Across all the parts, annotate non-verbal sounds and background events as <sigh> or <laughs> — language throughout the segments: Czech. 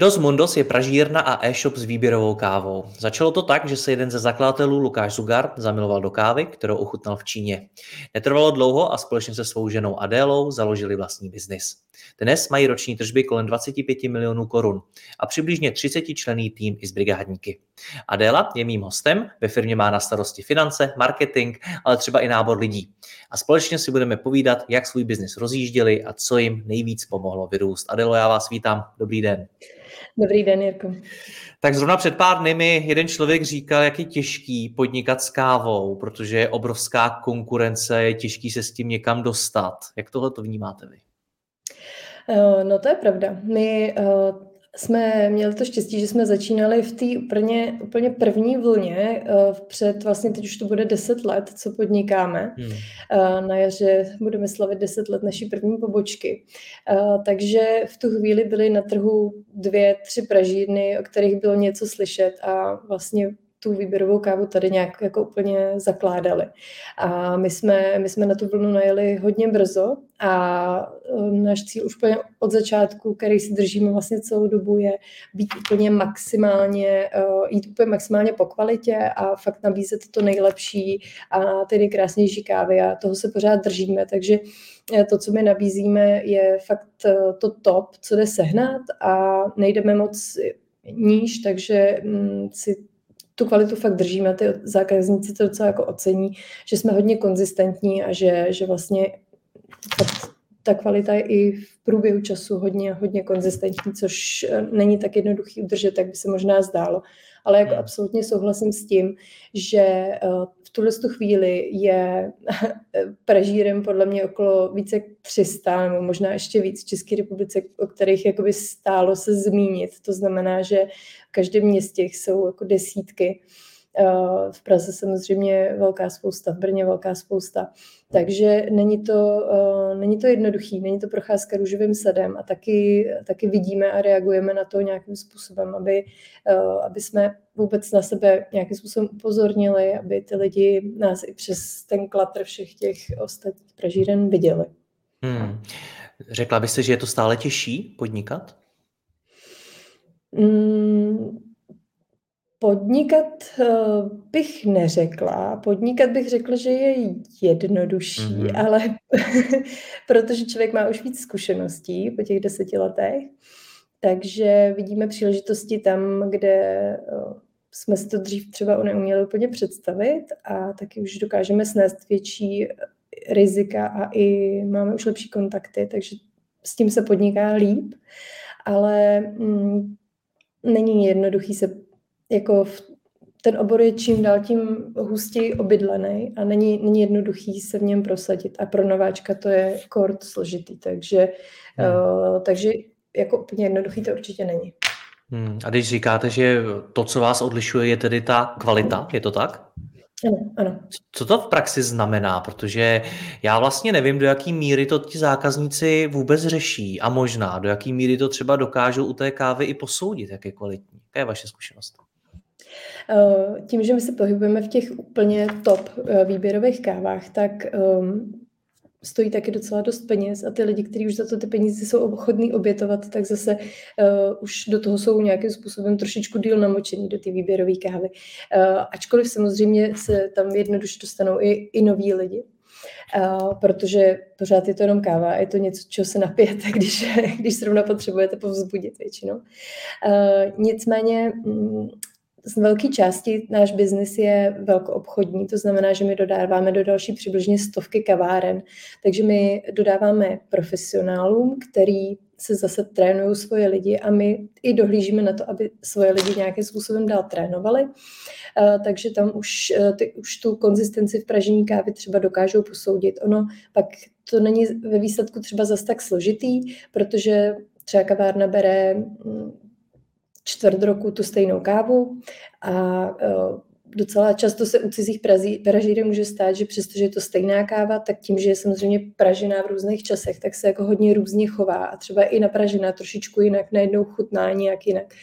Dos Mundos je pražírna a e-shop s výběrovou kávou. Začalo to tak, že se jeden ze zakladatelů Lukáš Zugard zamiloval do kávy, kterou ochutnal v Číně. Netrvalo dlouho a společně se svou ženou Adélou založili vlastní biznis. Dnes mají roční tržby kolem 25 milionů korun a přibližně 30 člený tým i z brigádníky. Adéla je mým hostem, ve firmě má na starosti finance, marketing, ale třeba i nábor lidí. A společně si budeme povídat, jak svůj biznis rozjížděli a co jim nejvíc pomohlo vyrůst. Adélo, já vás vítám. Dobrý den. Dobrý den, Jirko. Tak zrovna před pár dny mi jeden člověk říkal, jak je těžký podnikat s kávou, protože je obrovská konkurence, je těžký se s tím někam dostat. Jak tohle to vnímáte vy? Eh, no to je pravda. My eh, jsme měli to štěstí, že jsme začínali v té úplně, úplně první vlně, uh, před vlastně teď už to bude 10 let, co podnikáme. Hmm. Na jaře budeme slavit 10 let naší první pobočky. Takže v tu chvíli byly na trhu dvě, tři pražírny, o kterých bylo něco slyšet a vlastně tu výběrovou kávu tady nějak jako úplně zakládali. A my jsme, my jsme na tu vlnu najeli hodně brzo a e, náš cíl už úplně od začátku, který si držíme vlastně celou dobu, je být úplně maximálně, e, jít úplně maximálně po kvalitě a fakt nabízet to nejlepší a ty nejkrásnější kávy a toho se pořád držíme, takže e, to, co my nabízíme, je fakt to top, co jde sehnat a nejdeme moc níž, takže mm, si tu kvalitu fakt držíme, ty zákazníci to docela jako ocení, že jsme hodně konzistentní a že, že vlastně ta kvalita je i v průběhu času hodně, hodně konzistentní, což eh, není tak jednoduchý udržet, jak by se možná zdálo. Ale jako hmm. absolutně souhlasím s tím, že eh, tuhle chvíli je <laughs> pražírem podle mě okolo více jak 300, nebo možná ještě víc v České republice, o kterých jakoby stálo se zmínit. To znamená, že v každém městě jsou jako desítky. Eh, v Praze samozřejmě velká spousta, v Brně velká spousta. Takže není to, eh, není to jednoduchý, není to procházka růžovým sadem a taky, taky vidíme a reagujeme na to nějakým způsobem, aby, eh, aby jsme vůbec na sebe nějakým způsobem upozornili, aby ty lidi nás i přes ten klatr všech těch ostatních pražíren viděli. Hmm. Řekla byste, že je to stále těžší podnikat? Mm, Podnikat eh, bych neřekla. Podnikat bych řekla, že je jednodušší, mm-hmm. ale <laughs> protože člověk má už víc zkušeností po těch deseti letech, takže vidíme příležitosti tam, kde eh, jsme si to dřív třeba neuměli úplně představit a taky už dokážeme snést větší rizika a i máme už lepší kontakty, takže s tím se podniká líp, ale mm, není jednoduchý se jako v, ten obor je čím dál tím hustěji obydlený a není, není jednoduchý se v něm prosadit. A pro nováčka to je kort složitý, takže, hmm. uh, takže jako úplně jednoduchý to určitě není. Hmm. A když říkáte, že to, co vás odlišuje, je tedy ta kvalita, je to tak? Ano, ano. Co to v praxi znamená? Protože já vlastně nevím, do jaký míry to ti zákazníci vůbec řeší a možná do jaký míry to třeba dokážou u té kávy i posoudit, jak je kvalitní. Jaká je vaše zkušenost? Eh, tím, že my se pohybujeme v těch úplně top eh, výběrových kávách, tak um, stojí taky docela dost peněz a ty lidi, kteří už za to ty peníze jsou ochotní obětovat, tak zase uh, už do toho jsou nějakým způsobem trošičku díl namočený do ty výběrové kávy. Uh, ačkoliv samozřejmě se tam jednoduše dostanou i, i noví lidi. Uh, protože pořád je to jenom káva a je to něco, čeho se napijete, <laughs> když, když zrovna potřebujete povzbudit většinou. Uh, nicméně mm, z velké části náš biznis je velkoobchodní, to znamená, že my dodáváme do další přibližně stovky kaváren, takže my dodáváme profesionálům, který se zase trénují svoje lidi a my i dohlížíme na to, aby svoje lidi nějakým způsobem dál trénovali. Takže tam už, ty, už tu konzistenci v pražení kávy třeba dokážou posoudit. Ono pak to není ve výsledku třeba zas tak složitý, protože třeba kavárna bere mm, čtvrt roku tu stejnou kávu a docela často se u cizích pražíren může stát, že přestože je to stejná káva, tak tím, že je samozřejmě pražená v různých časech, tak se jako hodně různě chová a třeba i napražená trošičku jinak, najednou chutná nějak jinak.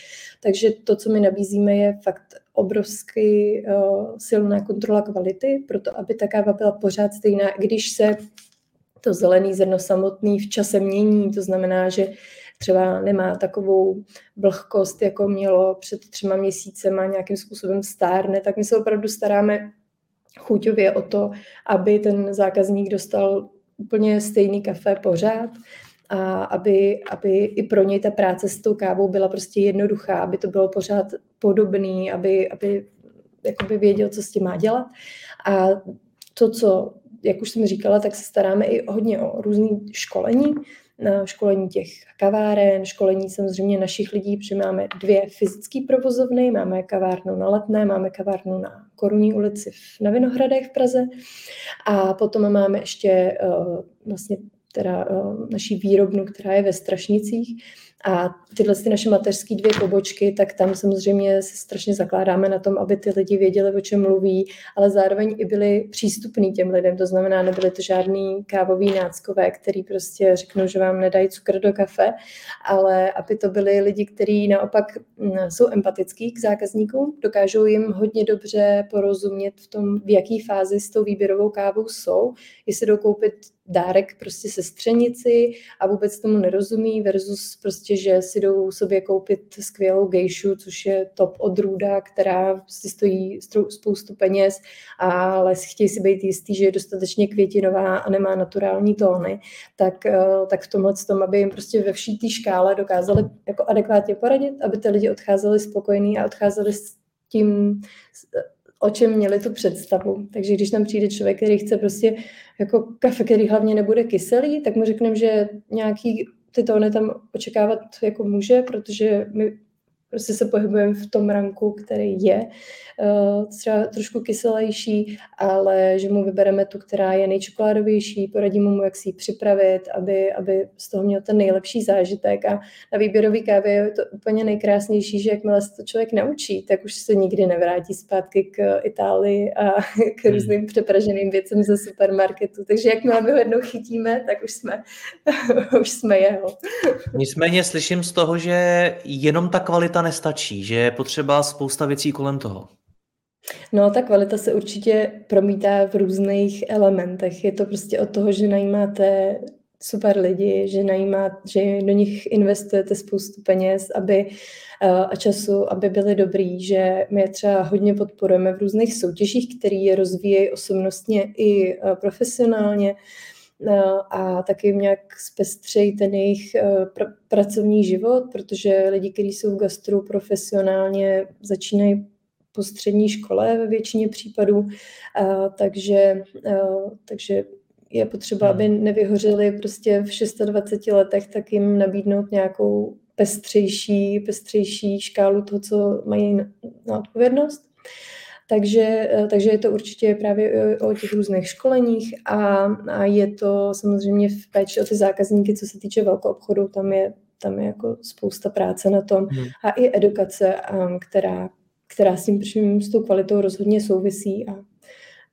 Takže to, co my nabízíme, je fakt obrovský uh, silná kontrola kvality, proto aby ta káva byla pořád stejná, když se to zelený zrno samotný v čase mění, to znamená, že třeba nemá takovou vlhkost, jako mělo před třema měsícema, nějakým způsobem stárne, tak my se opravdu staráme chuťově o to, aby ten zákazník dostal úplně stejný kafe pořád a aby, aby i pro něj ta práce s tou kávou byla prostě jednoduchá, aby to bylo pořád podobný, aby, aby jakoby věděl, co s tím má dělat. A to, co, jak už jsem říkala, tak se staráme i hodně o různé školení, na školení těch kaváren, školení samozřejmě našich lidí, protože máme dvě fyzické provozovny, máme kavárnu na Letné, máme kavárnu na Korunní ulici na Vinohradech v Praze. A potom máme ještě uh, vlastně teda uh, naší výrobnu, která je ve Strašnicích a tyhle ty naše mateřské dvě pobočky, tak tam samozřejmě se strašně zakládáme na tom, aby ty lidi věděli, o čem mluví, ale zároveň i byli přístupní těm lidem. To znamená, nebyly to žádný kávový náckové, který prostě řeknou, že vám nedají cukr do kafe, ale aby to byli lidi, kteří naopak mm, jsou empatický k zákazníkům, dokážou jim hodně dobře porozumět v tom, v jaký fázi s tou výběrovou kávou jsou, jestli jdou koupit dárek prostě sestřenici a vůbec tomu nerozumí versus prostě, že si jdou sobě koupit skvělou gejšu, což je top odrůda, která si stojí spoustu peněz, ale chtějí si být jistý, že je dostatečně květinová a nemá naturální tóny, tak, eh, tak v tomhle tom, aby jim prostě ve vší té škále dokázali jako adekvátně poradit, aby ty lidi odcházeli spokojení a odcházeli s tím o čem měli tu představu. Takže když tam přijde člověk, který chce prostě jako kafe, který hlavně nebude kyselý, tak mu řekneme, že nějaký ty tóny tam očekávat jako může, protože my prostě se pohybujeme v tom ranku, který je uh, třeba trošku kyselější, ale že mu vybereme tu, která je nejčokoládovější, poradíme mu, jak si ji připravit, aby, aby z toho měl ten nejlepší zážitek a na výběrový kávě je to úplně nejkrásnější, že jakmile se to člověk naučí, tak už se nikdy nevrátí zpátky k Itálii a <laughs> k hmm. různým přepraženým věcem ze supermarketu. Takže jakmile my ho jednou chytíme, tak už jsme, <laughs> už jsme jeho. Nicméně slyším z toho, že jenom ta kvalita kvalita nestačí, že je potřeba spousta věcí kolem toho. No, ta kvalita se určitě promítá v různých elementech. Je to prostě od toho, že najímáte super lidi, že, najímá, že do nich investujete spoustu peněz aby, eh, a času, aby byli dobrý, že my je třeba hodně podporujeme v různých soutěžích, které je rozvíjejí osobnostně i eh, profesionálně. A taky nějak zpestřejí ten jejich eh, pr- pracovní život, protože lidi, kteří jsou v gastru profesionálně, začínají po střední škole ve většině případů, a, takže, a, takže je potřeba, aby hmm. nevyhořeli prostě v 26 letech, tak jim nabídnout nějakou pestřejší, pestřejší škálu toho, co mají na, na odpovědnost. Takže, eh, takže je to určitě právě o těch různých školeních a, a je to samozřejmě v péči o ty zákazníky, co se týče velkou obchodu, tam je, tam je jako spousta práce na tom hmm. a i edukace, která, která s tím s tou kvalitou rozhodně souvisí a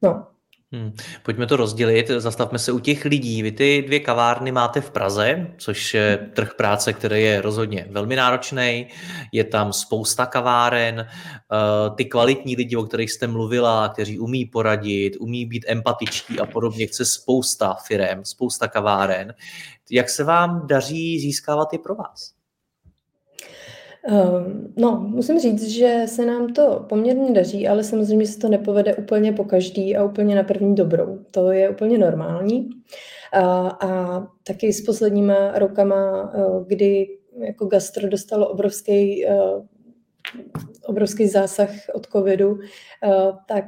no, Hmm. Pojďme to rozdělit, zastavme se u těch lidí. Vy ty dvě kavárny máte v Praze, což je trh práce, který je rozhodně velmi náročný. Je tam spousta kaváren. Eh, ty kvalitní lidi, o kterých jste mluvila, kteří umí poradit, umí být empatičtí a podobně, chce spousta firem, spousta kaváren. Jak se vám daří získávat je pro vás? Ehm, no, musím říct, že se nám to poměrně daří, ale samozřejmě se to nepovede úplně po každý a úplně na první dobrou. To je úplně normální. A, a taky s posledníma rokama, eh, kdy jako gastro dostalo obrovský, eh, obrovský zásah od covidu, eh, tak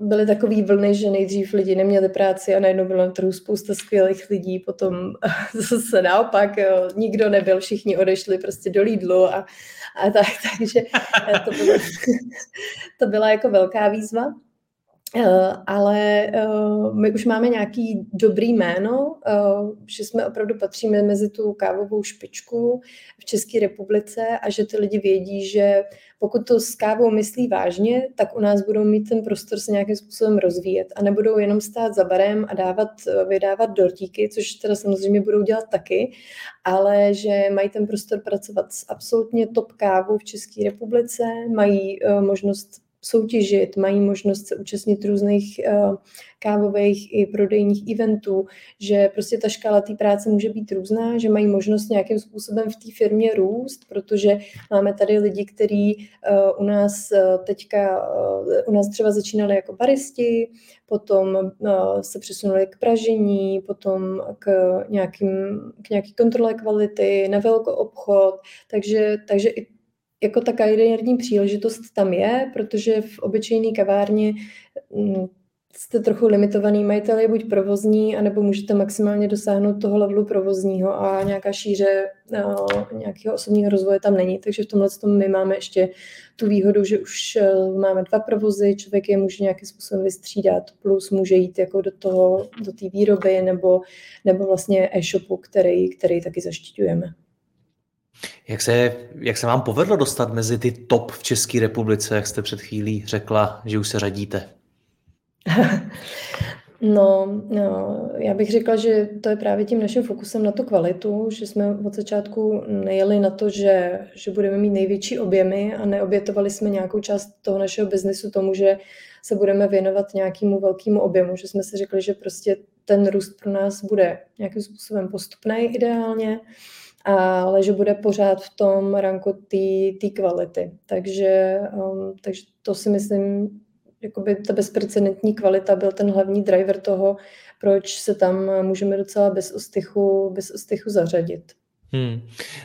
byly takové vlny, že nejdřív lidi neměli práci a najednou bylo na trhu spousta skvělých lidí, potom <laughs> zase naopak nikdo nebyl, všichni odešli prostě do Lidlu a, a tak, <laughs> takže to, bylo, <laughs> to byla jako velká výzva. Eh, ale eh, my už máme nějaký dobrý jméno, eh, že jsme opravdu patříme mezi tu kávovou špičku v České republice a že ty lidi vědí, že pokud to s kávou myslí vážně, tak u nás budou mít ten prostor se nějakým způsobem rozvíjet a nebudou jenom stát za barem a dávat, vydávat dortíky, což teda samozřejmě budou dělat taky, ale že mají ten prostor pracovat s absolutně top kávou v České republice, mají možnost soutěžit, mají možnost se účastnit různých uh, kávových i prodejních eventů, že prostě ta škála té práce může být různá, že mají možnost nějakým způsobem v té firmě růst, protože máme tady lidi, kteří uh, u nás uh, teďka, u nás třeba začínali jako baristi, potom se přesunuli k pražení, potom k, nějakým, k nějaký kontrole kvality, na velkou obchod, takže, takže i jako ta kariérní příležitost tam je, protože v obyčejné kavárně mm, jste trochu limitovaný majitel je buď provozní, anebo můžete maximálně dosáhnout toho levelu provozního a nějaká šíře nějakého osobního rozvoje tam není. Takže v tomhle tom my máme ještě tu výhodu, že už eh, máme dva provozy, člověk je může nějakým způsobem vystřídat, plus může jít jako do toho, do té výroby nebo, nebo vlastně e-shopu, který, který taky zaštiťujeme. Jak se, jak se vám povedlo dostat mezi ty top v České republice, jak jste před chvílí řekla, že už se řadíte? <laughs> No, no, já bych řekla, že to je právě tím naším fokusem na tu kvalitu, že jsme od začátku nejeli na to, že, že budeme mít největší objemy a neobětovali jsme nějakou část toho našeho biznesu tomu, že se budeme věnovat nějakému velkému objemu, že jsme si řekli, že prostě ten růst pro nás bude nějakým způsobem postupný ideálně ale že bude pořád v tom ranku té kvality. Takže, um, takže to si myslím, jakoby ta bezprecedentní kvalita byl ten hlavní driver toho, proč se tam můžeme docela bez ostychu, bez ostychu zařadit. Hmm.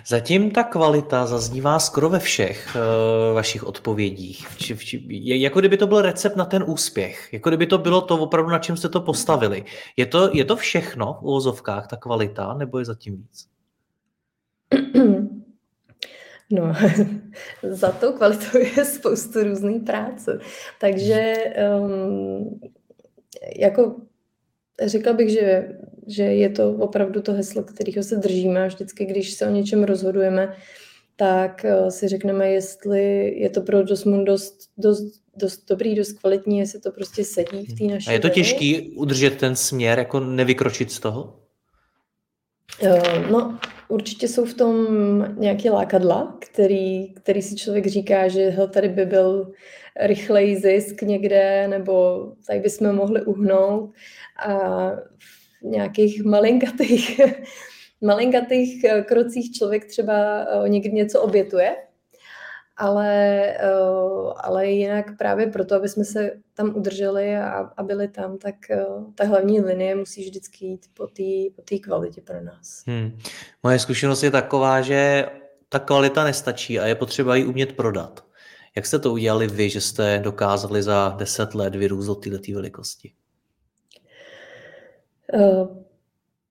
Zatím ta kvalita zaznívá skoro ve všech uh, vašich odpovědích. Či, či, je, jako kdyby to byl recept na ten úspěch. Jako kdyby to bylo to opravdu, na čem jste to postavili. Je to, je to všechno v úvozovkách, ta kvalita, nebo je zatím víc? No, <laughs> za tou kvalitou je spoustu různý práce. Takže um, jako řekla bych, že, že je to opravdu to heslo, kterého se držíme a vždycky, když se o něčem rozhodujeme, tak uh, si řekneme, jestli je to pro Dosmund dost, dost, dost dobrý, dost kvalitní, jestli to prostě sedí v té naší A je to těžké udržet ten směr, jako nevykročit z toho? Uh, no, Určitě jsou v tom nějaké lákadla, který, který si člověk říká, že ho tady by byl rychlej zisk někde, nebo tady bychom mohli uhnout. A v nějakých malinkatých, <laughs> malinkatých krocích člověk třeba eh, někdy něco obětuje, ale, eh, ale jinak právě proto, aby jsme se tam udrželi a, a byli tam, tak eh, ta hlavní linie musí vždycky jít po té po kvalitě pro nás. Hmm. Moje zkušenost je taková, že ta kvalita nestačí a je potřeba ji umět prodat. Jak jste to udělali vy, že jste dokázali za deset let vyrůst do této velikosti? Uh,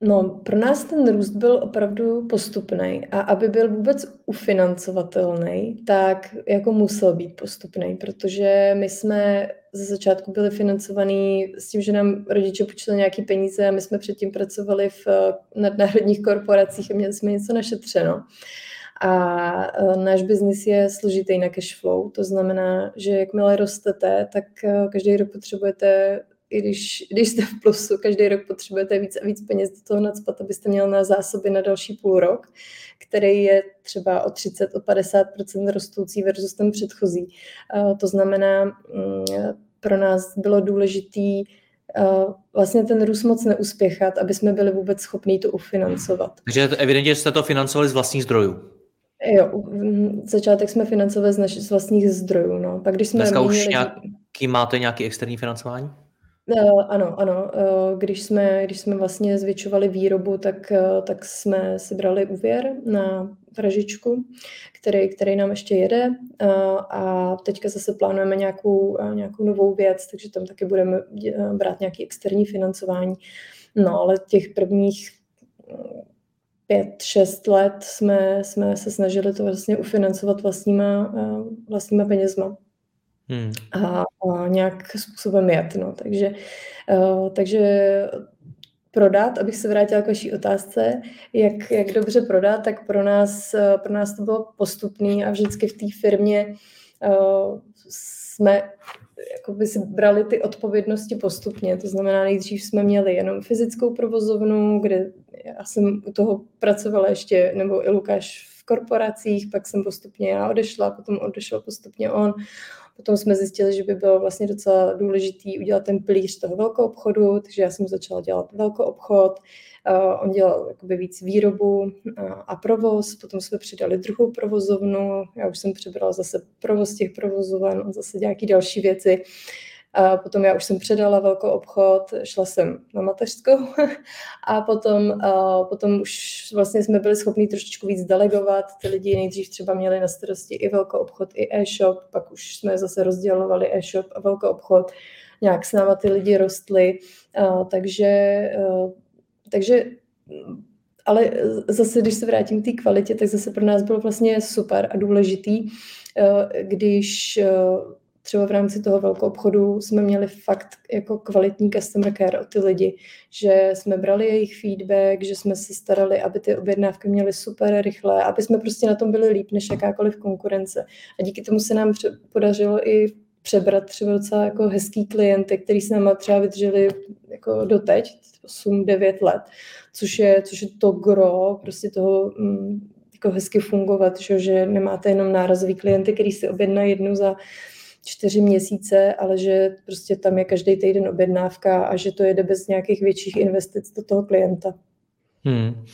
No, pro nás ten růst byl opravdu postupný a aby byl vůbec ufinancovatelný, tak jako musel být postupný, protože my jsme ze začátku byli financovaní s tím, že nám rodiče počítali nějaké peníze a my jsme předtím pracovali v nadnárodních korporacích a měli jsme něco našetřeno. A e, náš biznis je složitý na cash flow, to znamená, že jakmile rostete, tak e, každý rok potřebujete i když, když jste v plusu, každý rok potřebujete víc a víc peněz do toho nadspat, abyste měl na zásoby na další půl rok, který je třeba o 30, o 50% rostoucí versus ten předchozí. To znamená, mm, pro nás bylo důležitý vlastně ten růst moc neuspěchat, aby jsme byli vůbec schopni to ufinancovat. Takže evidentně jste to financovali z vlastních zdrojů. Jo, začátek jsme financovali z, naši, z vlastních zdrojů. No. Pak, když jsme Dneska měli... už nějaký, máte nějaký externí financování? Uh, ano, ano. Uh, když, jsme, když jsme vlastně zvětšovali výrobu, tak, uh, tak jsme si brali úvěr na pražičku, který, který nám ještě jede a teďka zase plánujeme nějakou, nějakou novou věc, takže tam taky budeme brát nějaký externí financování. No, ale těch prvních pět, šest let jsme, jsme se snažili to vlastně ufinancovat vlastníma, vlastníma penězma. Hmm. A, a nějak způsobem jet. No. Takže, uh, takže prodat, abych se vrátila k vaší otázce, jak, jak dobře prodat, tak pro nás, pro nás to bylo postupný a vždycky v té firmě uh, jsme jakoby si brali ty odpovědnosti postupně. To znamená, nejdřív jsme měli jenom fyzickou provozovnu, kde já jsem u toho pracovala ještě, nebo i Lukáš v korporacích, pak jsem postupně já odešla, potom odešel postupně on. Potom jsme zjistili, že by bylo vlastně docela důležitý udělat ten pilíř toho velkou obchodu, takže já jsem začala dělat velkou obchod. Uh, on dělal jakoby víc výrobu uh, a provoz, potom jsme přidali druhou provozovnu, já už jsem přebrala zase provoz těch provozoven, zase nějaký další věci. A potom já už jsem předala velkou obchod, šla jsem na mateřskou <laughs> a potom, a potom už vlastně jsme byli schopni trošičku víc delegovat. Ty lidi nejdřív třeba měli na starosti i velkou obchod, i e-shop, pak už jsme zase rozdělovali e-shop a velkou obchod. Nějak s náma ty lidi rostly, a, takže, a, takže ale zase, když se vrátím k té kvalitě, tak zase pro nás bylo vlastně super a důležitý, když třeba v rámci toho velkou obchodu jsme měli fakt jako kvalitní customer care o ty lidi, že jsme brali jejich feedback, že jsme se starali, aby ty objednávky měly super rychle, aby jsme prostě na tom byli líp než jakákoliv konkurence. A díky tomu se nám podařilo i přebrat třeba docela jako hezký klienty, který s náma třeba vydrželi jako doteď, 8-9 let, což je, což je to gro prostě toho mm, jako hezky fungovat, že, že nemáte jenom nárazový klienty, který si objedná jednu za čtyři měsíce, ale že prostě tam je každý týden objednávka a že to jede bez nějakých větších investic do toho klienta. Hmm.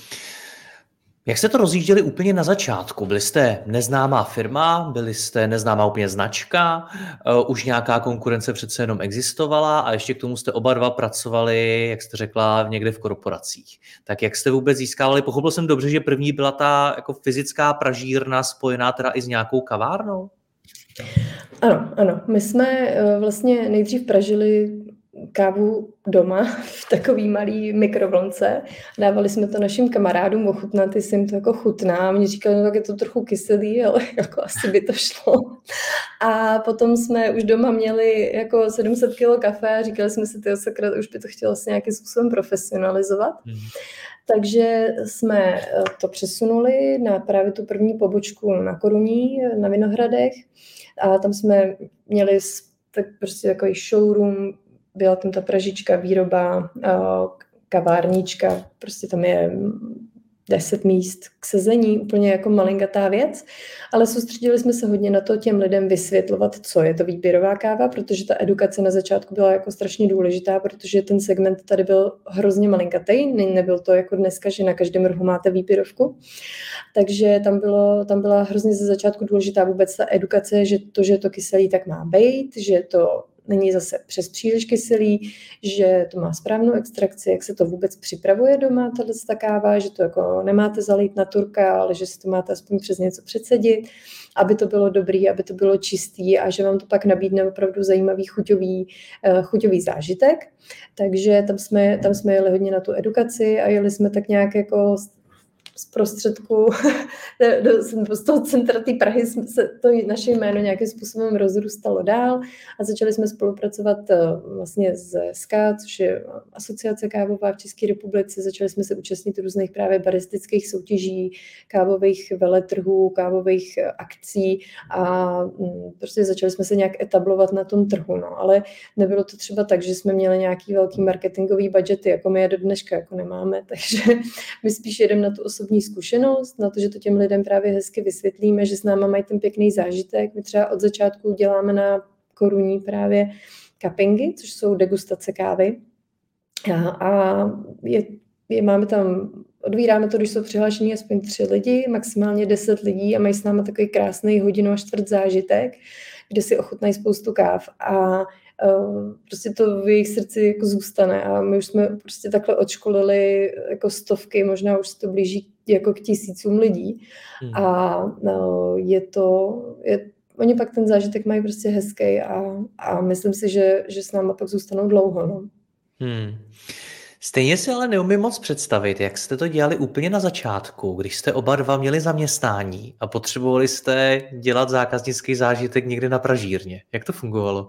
Jak jste to rozjížděli úplně na začátku? Byli jste neznámá firma, byli jste neznámá úplně značka, uh, už nějaká konkurence přece jenom existovala a ještě k tomu jste oba dva pracovali, jak jste řekla, někde v korporacích. Tak jak jste vůbec získávali? Pochopil jsem dobře, že první byla ta jako fyzická pražírna spojená teda i s nějakou kavárnou? Ano, ano. My jsme eh, vlastně nejdřív pražili kávu doma <laughs> v takový malý mikrovlnce. Dávali jsme to našim kamarádům ochutnat, jestli jim to jako chutná. Oni říkali, no tak je to trochu kyselý, <laughs> ale jako asi by to šlo. A potom jsme už doma měli jako 700 kg kafe a říkali jsme si, ty sakra, už by to chtělo se nějakým způsobem profesionalizovat. Hmm. Takže jsme eh, to přesunuli na právě tu první pobočku na Koruní, na Vinohradech a tam jsme měli tak prostě takový showroom, byla tam ta pražička, výroba, kavárnička, prostě tam je deset míst k sezení, úplně jako malinkatá věc, ale soustředili jsme se hodně na to těm lidem vysvětlovat, co je to výběrová káva, protože ta edukace na začátku byla jako strašně důležitá, protože ten segment tady byl hrozně malinkatý, nebyl to jako dneska, že na každém rohu máte výběrovku, takže tam, bylo, tam byla hrozně ze začátku důležitá vůbec ta edukace, že to, že to kyselý tak má být, že to není zase přes příliš kyselý, že to má správnou extrakci, jak se to vůbec připravuje doma, tato káva, že to jako nemáte zalít na turka, ale že si to máte aspoň přes něco předsedit, aby to bylo dobrý, aby to bylo čistý a že vám to pak nabídne opravdu zajímavý chuťový, uh, chuťový zážitek. Takže tam jsme, tam jsme jeli hodně na tu edukaci a jeli jsme tak nějak jako z prostředku, <laughs> z toho centra té Prahy se to naše jméno nějakým způsobem rozrůstalo dál a začali jsme spolupracovat eh, vlastně s SK, což je asociace kávová v České republice. Začali jsme se účastnit různých právě baristických soutěží, kávových veletrhů, kávových eh, akcí a mm, prostě začali jsme se nějak etablovat na tom trhu. No. Ale nebylo to třeba tak, že jsme měli nějaký velký marketingový budgety, jako my je do dneška jako nemáme, <laughs> takže my spíš jedeme na tu osobní osobní zkušenost, na to, že to těm lidem právě hezky vysvětlíme, že s náma mají ten pěkný zážitek. My třeba od začátku děláme na koruní právě cuppingy, což jsou degustace kávy. A, a je, je, máme tam, odvíráme to, když jsou přihlášení aspoň tři lidi, maximálně deset lidí a mají s náma takový krásný hodinu a čtvrt zážitek, kde si ochutnají spoustu káv. A Ehm, prostě to v jejich srdci jako zůstane a my už jsme prostě takhle odškolili jako stovky, možná už se to blíží jako k tisícům lidí hmm. a no, je to, je, oni pak ten zážitek mají prostě hezký a, a myslím si, že, že s náma pak zůstanou dlouho. No. Hmm. Stejně si ale neumím moc představit, jak jste to dělali úplně na začátku, když jste oba dva měli zaměstnání a potřebovali jste dělat zákaznický zážitek někde na Pražírně. Jak to fungovalo?